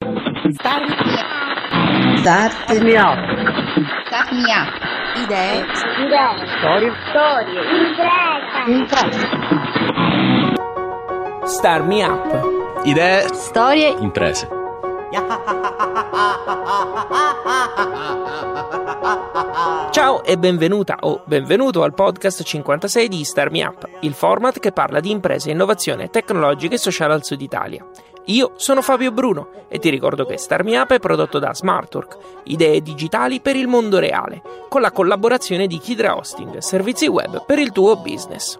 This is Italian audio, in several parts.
Start Start me up. Start me up. Idee. Storie. Storie. Impresa. Imprese. Star Me Up. Idee, Storie. imprese. Ciao e benvenuta o benvenuto al podcast 56 di Star Me Up, il format che parla di imprese, innovazione tecnologica e sociale al sud Italia. Io sono Fabio Bruno e ti ricordo che Star Me Up è prodotto da Smartwork, idee digitali per il mondo reale, con la collaborazione di Kidra Hosting, servizi web per il tuo business.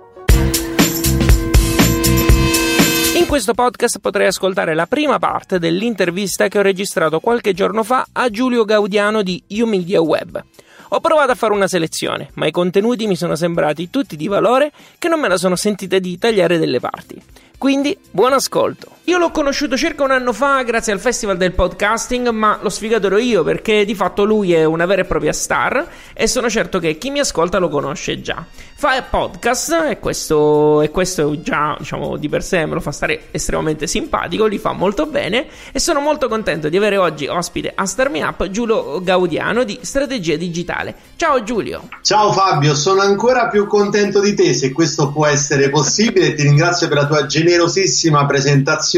In questo podcast potrai ascoltare la prima parte dell'intervista che ho registrato qualche giorno fa a Giulio Gaudiano di UMedia Web. Ho provato a fare una selezione, ma i contenuti mi sono sembrati tutti di valore che non me la sono sentita di tagliare delle parti. Quindi, buon ascolto. Io l'ho conosciuto circa un anno fa grazie al Festival del Podcasting, ma l'ho sfigato io perché di fatto lui è una vera e propria star e sono certo che chi mi ascolta lo conosce già. Fa podcast e questo, e questo già, diciamo, di per sé me lo fa stare estremamente simpatico, li fa molto bene e sono molto contento di avere oggi ospite a Star Me Up Giulio Gaudiano di Strategia Digitale. Ciao Giulio! Ciao Fabio, sono ancora più contento di te se questo può essere possibile. Ti ringrazio per la tua generosissima presentazione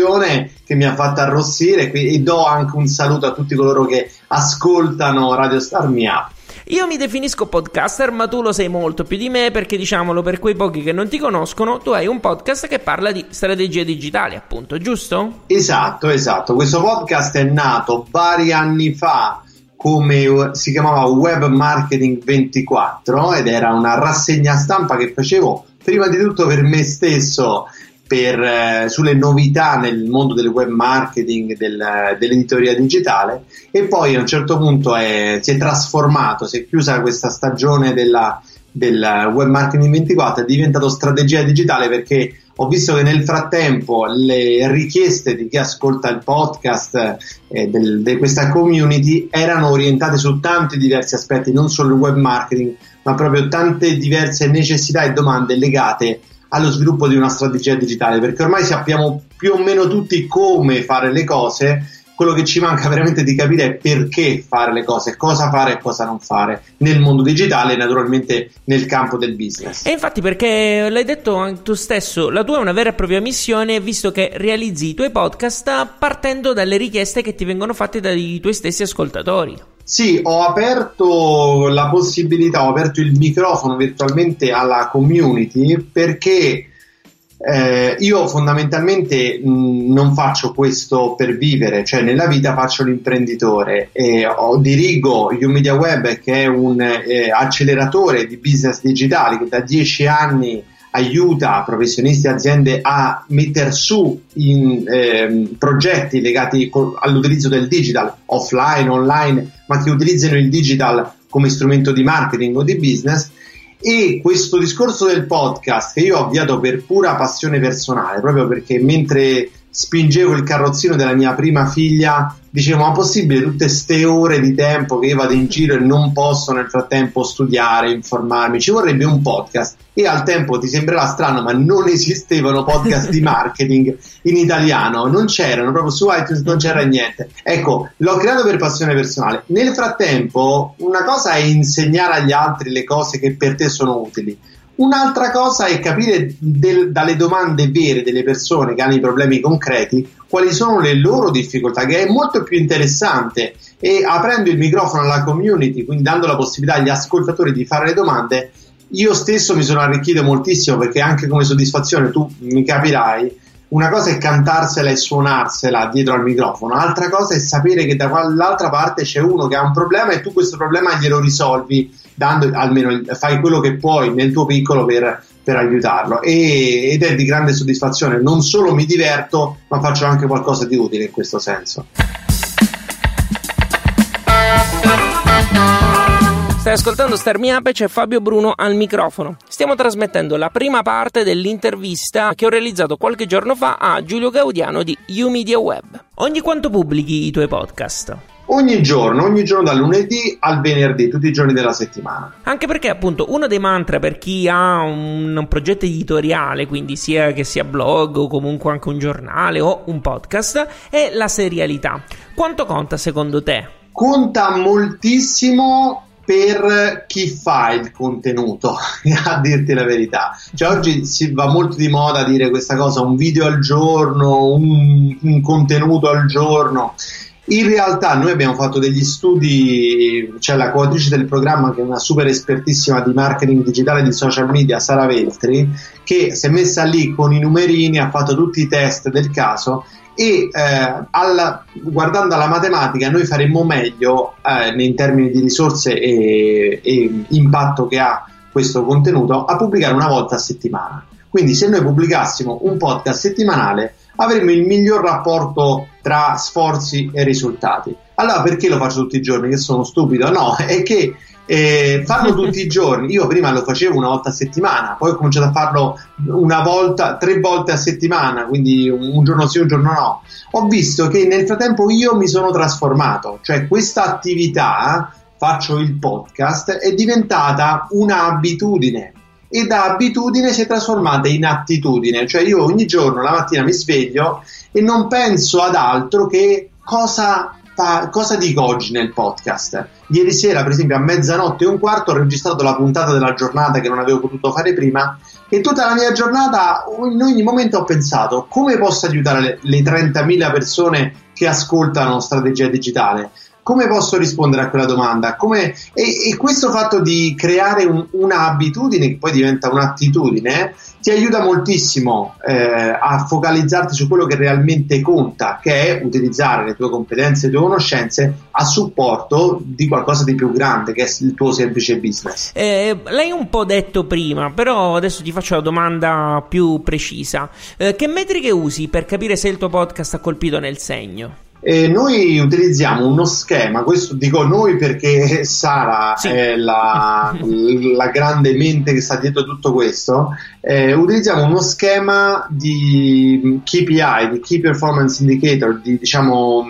che mi ha fatto arrossire e do anche un saluto a tutti coloro che ascoltano Radio Star Up. Io mi definisco podcaster, ma tu lo sei molto più di me perché diciamolo per quei pochi che non ti conoscono, tu hai un podcast che parla di strategie digitali, appunto, giusto? Esatto, esatto. Questo podcast è nato vari anni fa come si chiamava Web Marketing 24 ed era una rassegna stampa che facevo prima di tutto per me stesso per, eh, sulle novità nel mondo del web marketing, del, dell'editoria digitale e poi a un certo punto è, si è trasformato, si è chiusa questa stagione della, del web marketing 24, è diventato strategia digitale perché ho visto che nel frattempo le richieste di chi ascolta il podcast eh, di questa community erano orientate su tanti diversi aspetti, non solo il web marketing, ma proprio tante diverse necessità e domande legate allo sviluppo di una strategia digitale, perché ormai sappiamo più o meno tutti come fare le cose, quello che ci manca veramente di capire è perché fare le cose, cosa fare e cosa non fare nel mondo digitale e naturalmente nel campo del business. E infatti perché l'hai detto anche tu stesso, la tua è una vera e propria missione visto che realizzi i tuoi podcast partendo dalle richieste che ti vengono fatte dai tuoi stessi ascoltatori. Sì, ho aperto la possibilità, ho aperto il microfono virtualmente alla community perché eh, io fondamentalmente mh, non faccio questo per vivere, cioè nella vita faccio l'imprenditore e ho, dirigo UMedia Web che è un eh, acceleratore di business digitali che da dieci anni aiuta professionisti e aziende a mettere su in, eh, progetti legati co- all'utilizzo del digital offline, online, ma che utilizzino il digital come strumento di marketing o di business. E questo discorso del podcast che io ho avviato per pura passione personale, proprio perché mentre spingevo il carrozzino della mia prima figlia, dicevo: Ma possibile tutte queste ore di tempo che io vado in giro e non posso nel frattempo studiare, informarmi? Ci vorrebbe un podcast. E al tempo ti sembrerà strano, ma non esistevano podcast di marketing in italiano, non c'erano, proprio su iTunes non c'era niente. Ecco, l'ho creato per passione personale. Nel frattempo, una cosa è insegnare agli altri le cose che per te sono utili. Un'altra cosa è capire del, dalle domande vere delle persone che hanno i problemi concreti quali sono le loro difficoltà, che è molto più interessante. E aprendo il microfono alla community, quindi dando la possibilità agli ascoltatori di fare le domande, io stesso mi sono arricchito moltissimo perché anche come soddisfazione, tu mi capirai, una cosa è cantarsela e suonarsela dietro al microfono, altra cosa è sapere che da quell'altra parte c'è uno che ha un problema e tu questo problema glielo risolvi dando almeno fai quello che puoi nel tuo piccolo per, per aiutarlo e, ed è di grande soddisfazione non solo mi diverto ma faccio anche qualcosa di utile in questo senso Stai ascoltando Star Me Up e c'è Fabio Bruno al microfono. Stiamo trasmettendo la prima parte dell'intervista che ho realizzato qualche giorno fa a Giulio Gaudiano di UMedia Web. Ogni quanto pubblichi i tuoi podcast? Ogni giorno, ogni giorno dal lunedì al venerdì, tutti i giorni della settimana. Anche perché appunto uno dei mantra per chi ha un, un progetto editoriale, quindi sia che sia blog o comunque anche un giornale o un podcast, è la serialità. Quanto conta secondo te? Conta moltissimo per chi fa il contenuto, a dirti la verità. Cioè, oggi si va molto di moda dire questa cosa, un video al giorno, un, un contenuto al giorno. In realtà noi abbiamo fatto degli studi, c'è la coautrice del programma che è una super espertissima di marketing digitale e di social media, Sara Veltri, che si è messa lì con i numerini, ha fatto tutti i test del caso e eh, alla, guardando alla matematica noi faremmo meglio eh, in termini di risorse e, e impatto che ha questo contenuto a pubblicare una volta a settimana. Quindi se noi pubblicassimo un podcast settimanale avremmo il miglior rapporto tra sforzi e risultati. Allora perché lo faccio tutti i giorni? Che sono stupido? No, è che eh, farlo tutti i giorni. Io prima lo facevo una volta a settimana, poi ho cominciato a farlo una volta, tre volte a settimana, quindi un, un giorno sì, un giorno no. Ho visto che nel frattempo io mi sono trasformato, cioè questa attività, faccio il podcast, è diventata un'abitudine e da abitudine si è trasformata in attitudine, cioè io ogni giorno la mattina mi sveglio e non penso ad altro che cosa fa, cosa dico oggi nel podcast? Ieri sera, per esempio, a mezzanotte e un quarto ho registrato la puntata della giornata che non avevo potuto fare prima e tutta la mia giornata, in ogni momento ho pensato come posso aiutare le, le 30.000 persone che ascoltano Strategia Digitale come posso rispondere a quella domanda? Come... E, e, questo fatto di creare un, un'abitudine che poi diventa un'attitudine ti aiuta moltissimo eh, a focalizzarti su quello che realmente conta, che è utilizzare le tue competenze e le tue conoscenze a supporto di qualcosa di più grande, che è il tuo semplice business. Eh, lei un po' detto prima, però adesso ti faccio la domanda più precisa. Eh, che metriche usi per capire se il tuo podcast ha colpito nel segno? E noi utilizziamo uno schema, questo dico noi perché Sara sì. è la, la, grande mente che sta dietro tutto questo, eh, utilizziamo uno schema di KPI, di Key Performance Indicator, di diciamo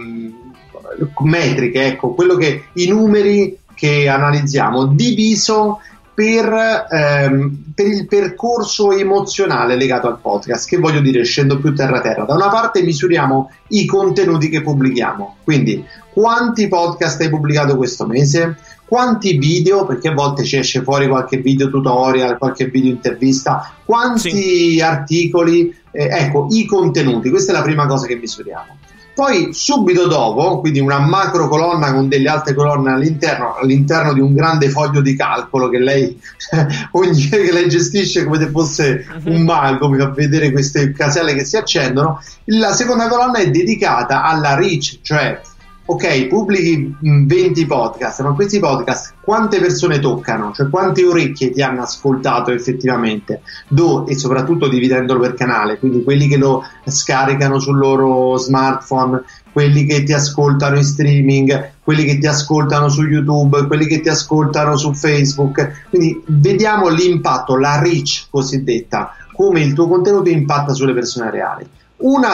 metriche, ecco, quello che i numeri che analizziamo, diviso per, ehm, per, il percorso emozionale legato al podcast. Che voglio dire, scendo più terra terra. Da una parte misuriamo i contenuti che pubblichiamo, quindi quanti podcast hai pubblicato questo mese, quanti video, perché a volte ci esce fuori qualche video tutorial, qualche video intervista, quanti sì. articoli, eh, ecco, i contenuti, questa è la prima cosa che misuriamo. Poi subito dopo, quindi una macro colonna con delle altre colonne all'interno, all'interno di un grande foglio di calcolo che lei, ogni, che lei gestisce come se fosse mhm. un mago, mi fa vedere queste caselle che si accendono. La seconda colonna è dedicata alla reach, cioè ok, pubblichi 20 podcast, ma questi podcast quante persone toccano? Cioè quante orecchie ti hanno ascoltato effettivamente? Do, e soprattutto dividendolo per canale, quindi quelli che lo scaricano sul loro smartphone, quelli che ti ascoltano in streaming, quelli che ti ascoltano su YouTube, quelli che ti ascoltano su Facebook. Quindi vediamo l'impatto, la reach cosiddetta, come il tuo contenuto impatta sulle persone reali.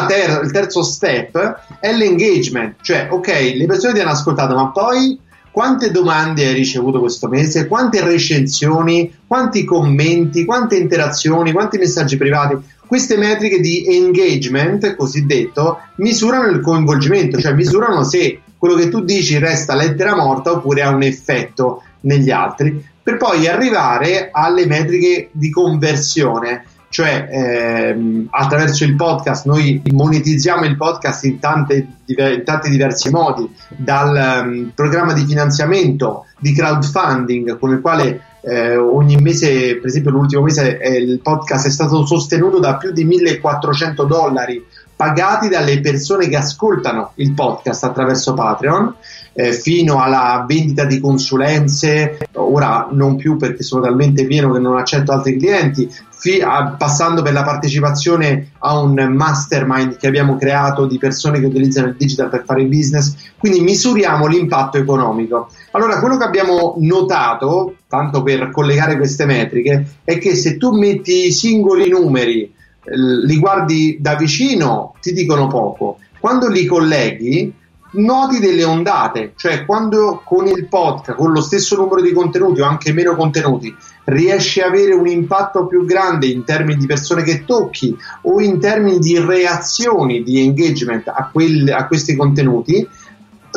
Ter- il terzo step è l'engagement, cioè ok, le persone ti hanno ascoltato, ma poi quante domande hai ricevuto questo mese, quante recensioni, quanti commenti, quante interazioni, quanti messaggi privati. Queste metriche di engagement, cosiddetto, misurano il coinvolgimento, cioè misurano se quello che tu dici resta lettera morta oppure ha un effetto negli altri, per poi arrivare alle metriche di conversione cioè ehm, attraverso il podcast noi monetizziamo il podcast in, tante, in tanti diversi modi, dal um, programma di finanziamento, di crowdfunding con il quale eh, ogni mese, per esempio l'ultimo mese eh, il podcast è stato sostenuto da più di 1400 dollari pagati dalle persone che ascoltano il podcast attraverso Patreon eh, fino alla vendita di consulenze, ora non più perché sono talmente pieno che non accetto altri clienti, fi- a, passando per la partecipazione a un mastermind che abbiamo creato di persone che utilizzano il digital per fare business, quindi misuriamo l'impatto economico. Allora, quello che abbiamo notato, tanto per collegare queste metriche, è che se tu metti i singoli numeri, li guardi da vicino, ti dicono poco. Quando li colleghi, noti delle ondate, cioè quando con il podcast, con lo stesso numero di contenuti o anche meno contenuti, riesci a avere un impatto più grande in termini di persone che tocchi o in termini di reazioni, di engagement a, quel, a questi contenuti,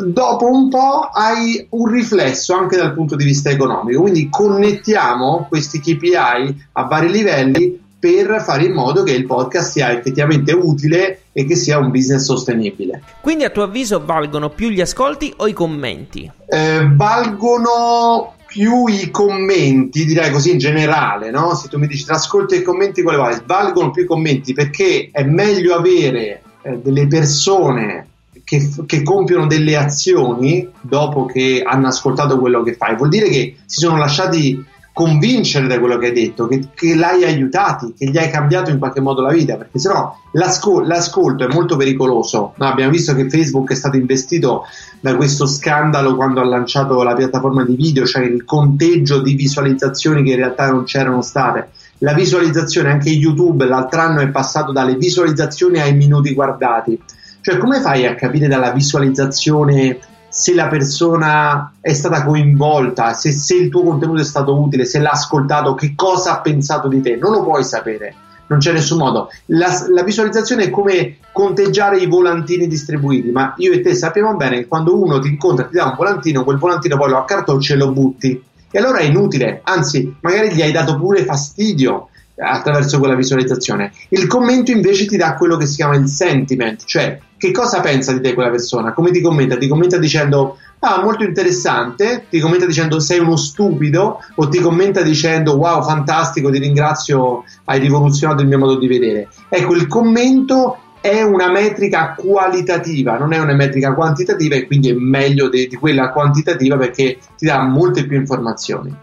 dopo un po' hai un riflesso anche dal punto di vista economico. Quindi connettiamo questi KPI a vari livelli per fare in modo che il podcast sia effettivamente utile e che sia un business sostenibile. Quindi a tuo avviso valgono più gli ascolti o i commenti? Eh, valgono più i commenti, direi così in generale, no? Se tu mi dici tra ascolti e commenti quale vale? Valgono più i commenti perché è meglio avere eh, delle persone che, che, compiono delle azioni dopo che hanno ascoltato quello che fai. Vuol dire che si sono lasciati convincere da quello che hai detto, che, che, l'hai aiutati, che gli hai cambiato in qualche modo la vita, perché sennò l'ascol- l'ascolto è molto pericoloso. No, abbiamo visto che Facebook è stato investito da questo scandalo quando ha lanciato la piattaforma di video, cioè il conteggio di visualizzazioni che in realtà non c'erano state. La visualizzazione, anche YouTube l'altro anno è passato dalle visualizzazioni ai minuti guardati. Cioè, come fai a capire dalla visualizzazione se la persona è stata coinvolta, se, se, il tuo contenuto è stato utile, se l'ha ascoltato, che cosa ha pensato di te, non lo puoi sapere, non c'è nessun modo. La, la visualizzazione è come conteggiare i volantini distribuiti, ma io e te sappiamo bene che quando uno ti incontra e ti dà un volantino, quel volantino poi lo accartocci e lo butti. E allora è inutile, anzi, magari gli hai dato pure fastidio attraverso quella visualizzazione. Il commento invece ti dà quello che si chiama il sentiment, cioè che cosa pensa di te quella persona, come ti commenta, ti commenta dicendo ah molto interessante, ti commenta dicendo sei uno stupido o ti commenta dicendo wow fantastico, ti ringrazio, hai rivoluzionato il mio modo di vedere. Ecco, il commento è una metrica qualitativa, non è una metrica quantitativa e quindi è meglio di, di quella quantitativa perché ti dà molte più informazioni.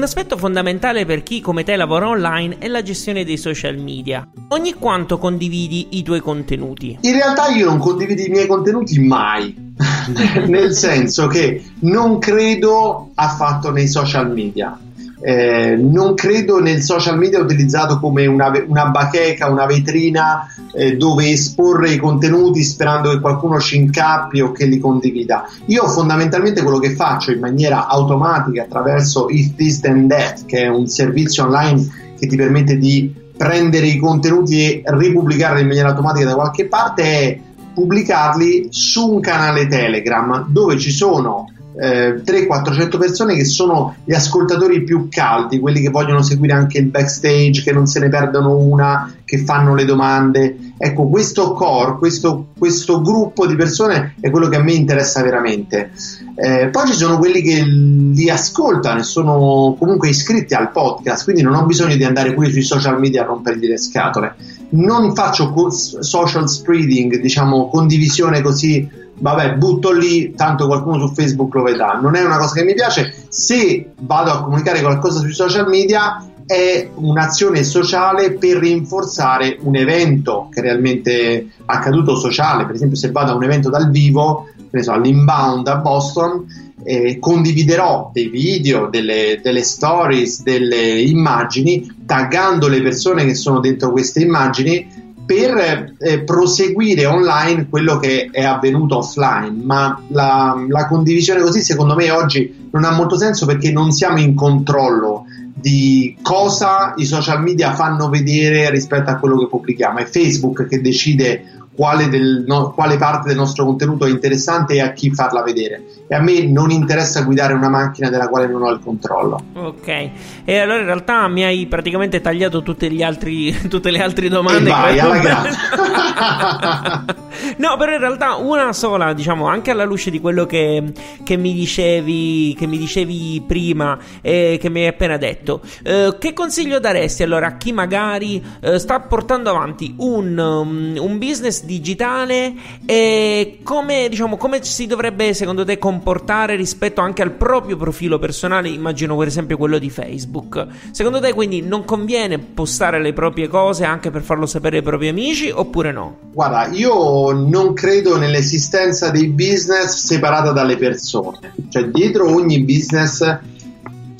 Un aspetto fondamentale per chi come te lavora online è la gestione dei social media. Ogni quanto condividi i tuoi contenuti? In realtà io non condivido i miei contenuti mai, nel senso che non credo affatto nei social media. Eh, non credo nel social media utilizzato come una, una bacheca, una vetrina eh, dove esporre i contenuti sperando che qualcuno ci incappi o che li condivida. Io fondamentalmente quello che faccio in maniera automatica attraverso If This Then That, che è un servizio online che ti permette di prendere i contenuti e ripubblicarli in maniera automatica da qualche parte, è pubblicarli su un canale Telegram dove ci sono eh, 300-400 persone che sono gli ascoltatori più caldi, quelli che vogliono seguire anche il backstage, che non se ne perdono una, che fanno le domande. Ecco, questo core, questo, questo gruppo di persone è quello che a me interessa veramente. Eh, poi ci sono quelli che li ascoltano e sono comunque iscritti al podcast, quindi non ho bisogno di andare qui sui social media a rompergli le scatole. Non faccio social spreading, diciamo condivisione così vabbè, butto lì, tanto qualcuno su Facebook lo vedrà. Non è una cosa che mi piace. Se vado a comunicare qualcosa sui social media, è un'azione sociale per rinforzare un evento che è realmente accaduto sociale. Per esempio, se vado a un evento dal vivo, ne so, all'inbound a Boston, eh, condividerò dei video, delle, delle stories, delle immagini, taggando le persone che sono dentro queste immagini per eh, proseguire online quello che è avvenuto offline, ma la, la, condivisione così secondo me oggi non ha molto senso perché non siamo in controllo di cosa i social media fanno vedere rispetto a quello che pubblichiamo, è Facebook che decide quale, del, no, quale, parte del nostro contenuto è interessante e a chi farla vedere. E a me non interessa guidare una macchina della quale non ho il controllo. Ok, e allora in realtà mi hai praticamente tagliato altri, tutte le altre domande. E vai, alla grande. no, però in realtà una sola, diciamo, anche alla luce di quello che, che, mi, dicevi, che mi dicevi prima e che mi hai appena detto. Eh, che consiglio daresti allora a chi magari eh, sta portando avanti un, um, un business digitale e come, diciamo, come si dovrebbe secondo te comportare rispetto anche al proprio profilo personale, immagino per esempio quello di Facebook. Secondo te quindi non conviene postare le proprie cose anche per farlo sapere ai propri amici oppure no? Guarda, io non credo nell'esistenza dei business separata dalle persone, cioè dietro ogni business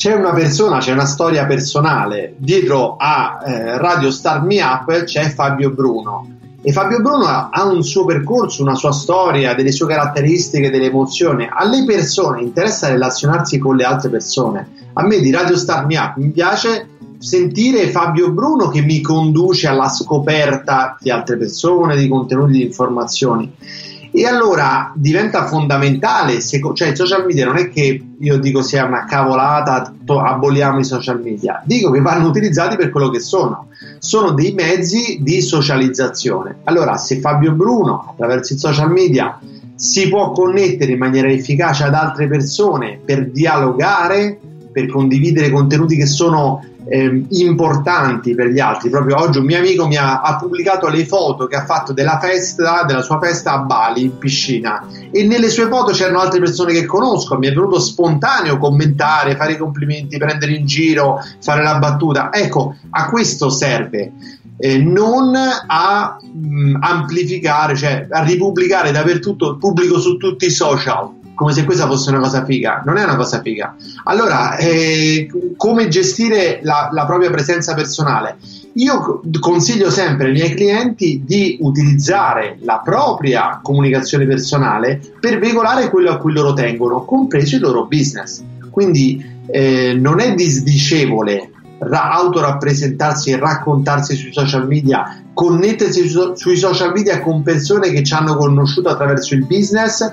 c'è una persona, c'è una storia personale. Dietro a eh, Radio Start Me Up c'è Fabio Bruno. E Fabio Bruno ha un suo percorso, una sua storia, delle sue caratteristiche, delle emozioni. Alle persone interessa relazionarsi con le altre persone. A me di Radio Start Me Up mi piace sentire Fabio Bruno che mi conduce alla scoperta di altre persone, di contenuti, di informazioni. E allora diventa fondamentale, se, cioè i social media non è che io dico sia una cavolata, aboliamo i social media, dico che vanno utilizzati per quello che sono, sono dei mezzi di socializzazione. Allora se Fabio Bruno attraverso i social media si può connettere in maniera efficace ad altre persone per dialogare, per condividere contenuti che sono eh, importanti per gli altri. Proprio oggi un mio amico mi ha, ha, pubblicato le foto che ha fatto della festa, della sua festa a Bali in piscina e nelle sue foto c'erano altre persone che conosco. Mi è venuto spontaneo commentare, fare i complimenti, prendere in giro, fare la battuta. Ecco, a questo serve. Eh, non a mh, amplificare, cioè a ripubblicare dappertutto, pubblico su tutti i social come se questa fosse una cosa figa. Non è una cosa figa. Allora, eh, come gestire la, la propria presenza personale? Io consiglio sempre ai miei clienti di utilizzare la propria comunicazione personale per veicolare quello a cui loro tengono, compreso il loro business. Quindi eh, non è disdicevole ra- autorappresentarsi e raccontarsi sui social media, connettersi su- sui social media con persone che ci hanno conosciuto attraverso il business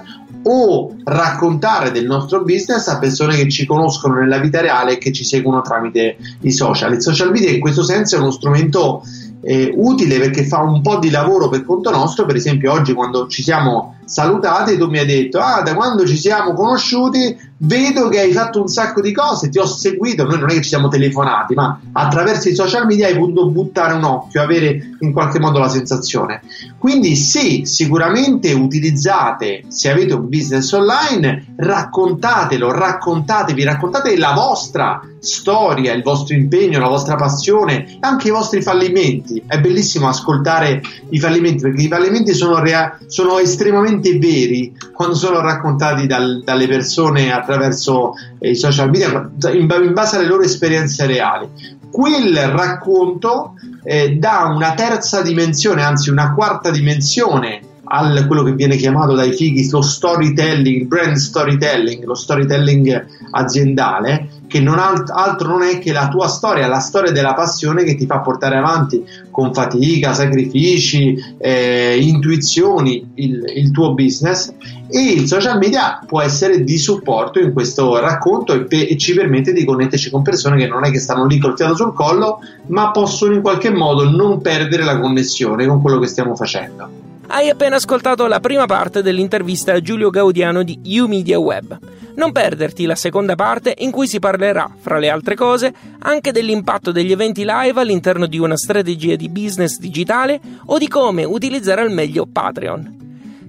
o raccontare del nostro business a persone che ci conoscono nella vita reale e che ci seguono tramite i social. Il social media in questo senso è uno strumento eh, utile perché fa un po' di lavoro per conto nostro, per esempio oggi quando ci siamo salutati tu mi hai detto ah da quando ci siamo conosciuti vedo che hai fatto un sacco di cose, ti ho seguito, noi non è che ci siamo telefonati, ma attraverso i social media hai potuto buttare un occhio, avere in qualche modo la sensazione. Quindi sì, sicuramente utilizzate, se avete un business online, raccontatelo, raccontatevi, raccontate la vostra storia, il vostro impegno, la vostra passione, anche i vostri fallimenti. È bellissimo ascoltare i fallimenti perché i fallimenti sono, rea- sono estremamente veri quando sono raccontati dal, dalle persone attraverso eh, i social media in, in, base alle loro esperienze reali. Quel racconto eh, dà una terza dimensione, anzi una quarta dimensione a quello che viene chiamato dai fighi lo storytelling, il brand storytelling, lo storytelling aziendale, che non alt- altro non è che la tua storia, la storia della passione che ti fa portare avanti con fatica, sacrifici, eh, intuizioni il, il, tuo business e il social media può essere di supporto in questo racconto e, pe- e ci permette di connetterci con persone che non è che stanno lì col fiato sul collo, ma possono in qualche modo non perdere la connessione con quello che stiamo facendo. Hai appena ascoltato la prima parte dell'intervista a Giulio Gaudiano di UMedia Web. Non perderti la seconda parte in cui si parlerà, fra le altre cose, anche dell'impatto degli eventi live all'interno di una strategia di business digitale o di come utilizzare al meglio Patreon.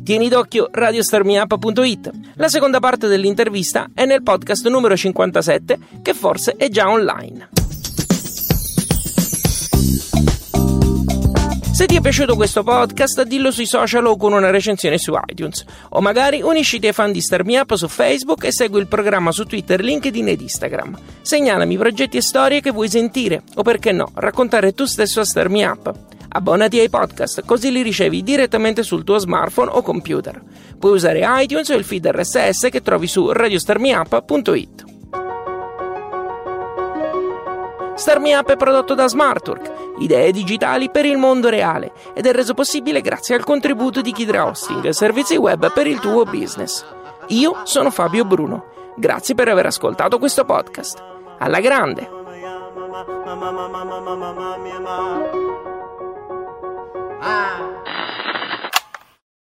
Tieni d'occhio radiostarmiup.it. La seconda parte dell'intervista è nel podcast numero 57 che forse è già online. Se ti è piaciuto questo podcast, dillo sui social o con una recensione su iTunes. O magari unisciti ai fan di Star Me Up su Facebook e segui il programma su Twitter, LinkedIn ed Instagram. Segnalami progetti e storie che vuoi sentire, o perché no, raccontare tu stesso a Star Me Up. Abbonati ai podcast, così li ricevi direttamente sul tuo smartphone o computer. Puoi usare iTunes o il feed RSS che trovi su radiostarmiup.it. Star Me Up è prodotto da Smartwork idee digitali per il mondo reale ed è reso possibile grazie al contributo di Kidra Hosting, servizi web per il tuo business. Io sono Fabio Bruno. Grazie per aver ascoltato questo podcast. Alla grande! Ah.